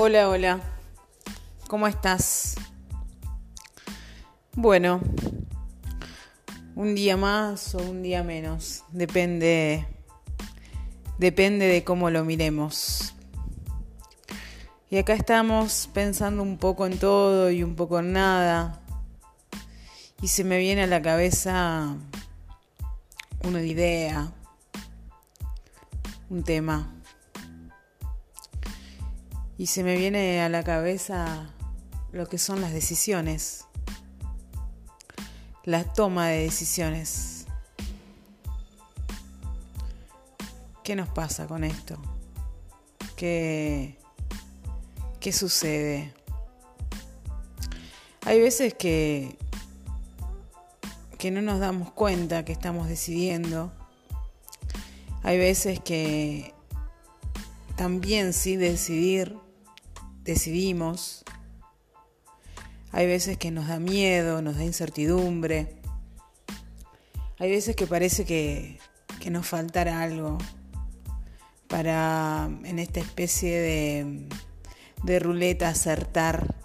Hola, hola. ¿Cómo estás? Bueno, un día más o un día menos, depende depende de cómo lo miremos. Y acá estamos pensando un poco en todo y un poco en nada. Y se me viene a la cabeza una idea, un tema. Y se me viene a la cabeza lo que son las decisiones, la toma de decisiones. ¿Qué nos pasa con esto? ¿Qué, qué sucede? Hay veces que, que no nos damos cuenta que estamos decidiendo. Hay veces que también sí decidir, decidimos. Hay veces que nos da miedo, nos da incertidumbre. Hay veces que parece que, que nos faltará algo para en esta especie de, de ruleta acertar,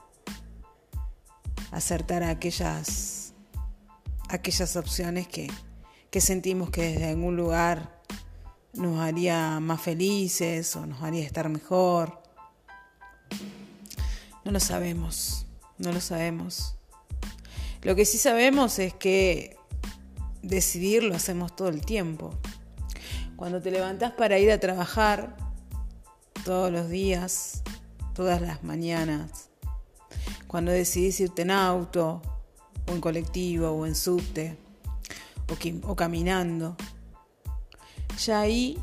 acertar aquellas, aquellas opciones que, que sentimos que desde algún lugar nos haría más felices o nos haría estar mejor. No lo sabemos, no lo sabemos. Lo que sí sabemos es que decidir lo hacemos todo el tiempo. Cuando te levantás para ir a trabajar todos los días, todas las mañanas, cuando decidís irte en auto, o en colectivo, o en subte, o, o caminando, ya ahí,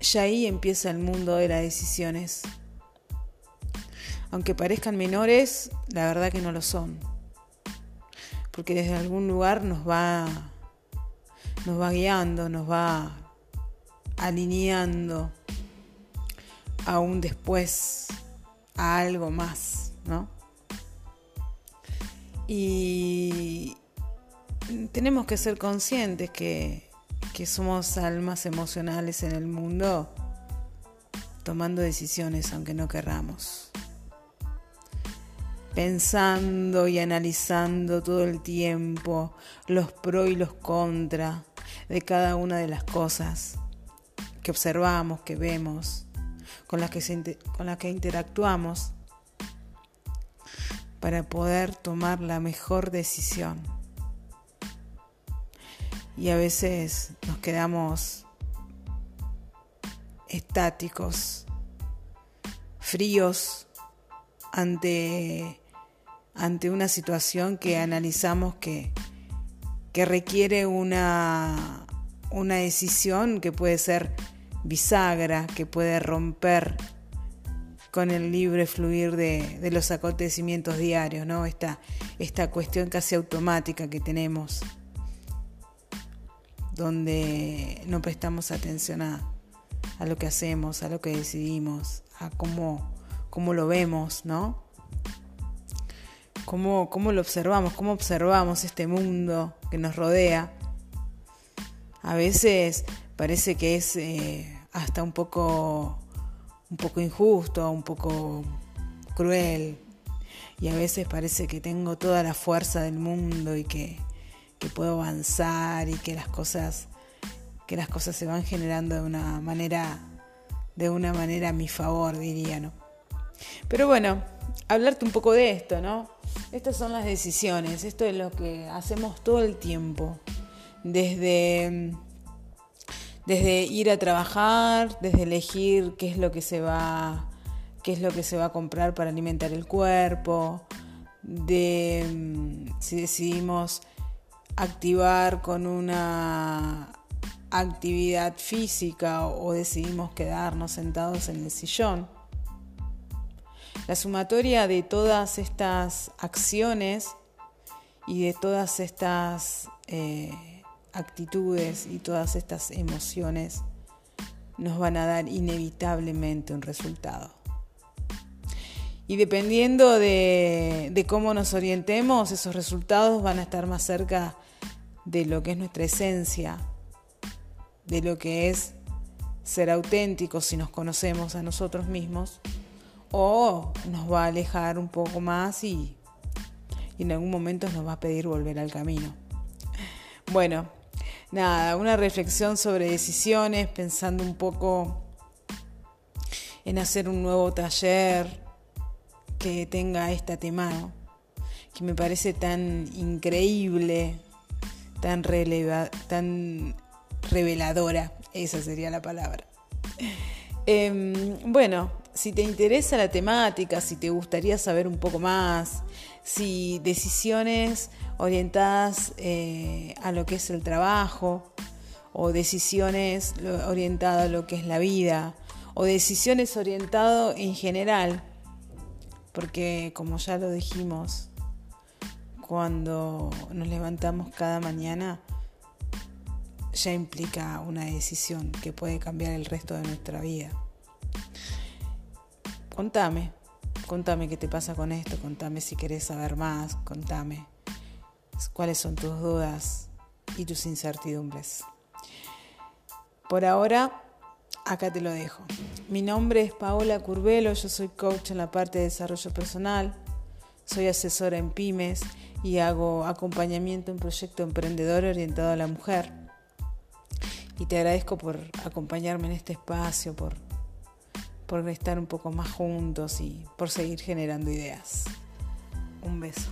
ya ahí empieza el mundo de las decisiones. Aunque parezcan menores, la verdad que no lo son. Porque desde algún lugar nos va, nos va guiando, nos va alineando aún después a algo más, ¿no? Y tenemos que ser conscientes que, que somos almas emocionales en el mundo tomando decisiones aunque no querramos. Pensando y analizando todo el tiempo los pros y los contras de cada una de las cosas que observamos, que vemos, con las que, con las que interactuamos, para poder tomar la mejor decisión. Y a veces nos quedamos estáticos, fríos ante, ante una situación que analizamos que, que requiere una, una decisión que puede ser bisagra que puede romper con el libre fluir de, los acontecimientos diarios, ¿no? Esta, esta cuestión casi automática que tenemos, donde no prestamos atención a, lo que hacemos, a lo que decidimos, a cómo, cómo lo vemos, ¿no? Cómo, cómo lo observamos, cómo observamos este mundo que nos rodea. A veces parece que es eh, hasta un poco, un poco injusto, un poco cruel. Y a veces parece que tengo toda la fuerza del mundo y que, que puedo avanzar y que las cosas que las cosas se van generando de una manera de una manera a mi favor, diría, ¿no? Pero bueno, hablarte un poco de esto, ¿no? Estas son las decisiones, esto es lo que hacemos todo el tiempo, desde desde ir a trabajar, desde elegir qué es lo que se va, qué es lo que se va a comprar para alimentar el cuerpo, de si decidimos activar con una actividad física o decidimos quedarnos sentados en el sillón. La sumatoria de todas estas acciones y de todas estas eh, actitudes y todas estas emociones nos van a dar inevitablemente un resultado. Y dependiendo de, cómo nos orientemos, esos resultados van a estar más cerca de lo que es nuestra esencia, de lo que es ser auténticos si nos conocemos a nosotros mismos, o nos va a alejar un poco más y, y en algún momento nos va a pedir volver al camino. Bueno, nada, una reflexión sobre decisiones, pensando un poco en hacer un nuevo taller que tenga esta tema, que me parece tan increíble, tan, releva, tan reveladora, esa sería la palabra. Em, bueno, si te interesa la temática, si te gustaría saber un poco más, si decisiones orientadas eh, a lo que es el trabajo, o decisiones orientadas a lo que es la vida, o decisiones orientadas en general, porque como ya lo dijimos, cuando nos levantamos cada mañana, ya implica una decisión que puede cambiar el resto de nuestra vida. Contame, contame qué te pasa con esto, contame si querés saber más, contame cuáles son tus dudas y tus incertidumbres. Por ahora, acá te lo dejo. Mi nombre es Paola Curvelo, yo soy coach en la parte de desarrollo personal, soy asesora en pymes y hago acompañamiento en proyecto emprendedor orientado a la mujer. Y te agradezco por acompañarme en este espacio, por, por estar un poco más juntos y por seguir generando ideas. Un beso.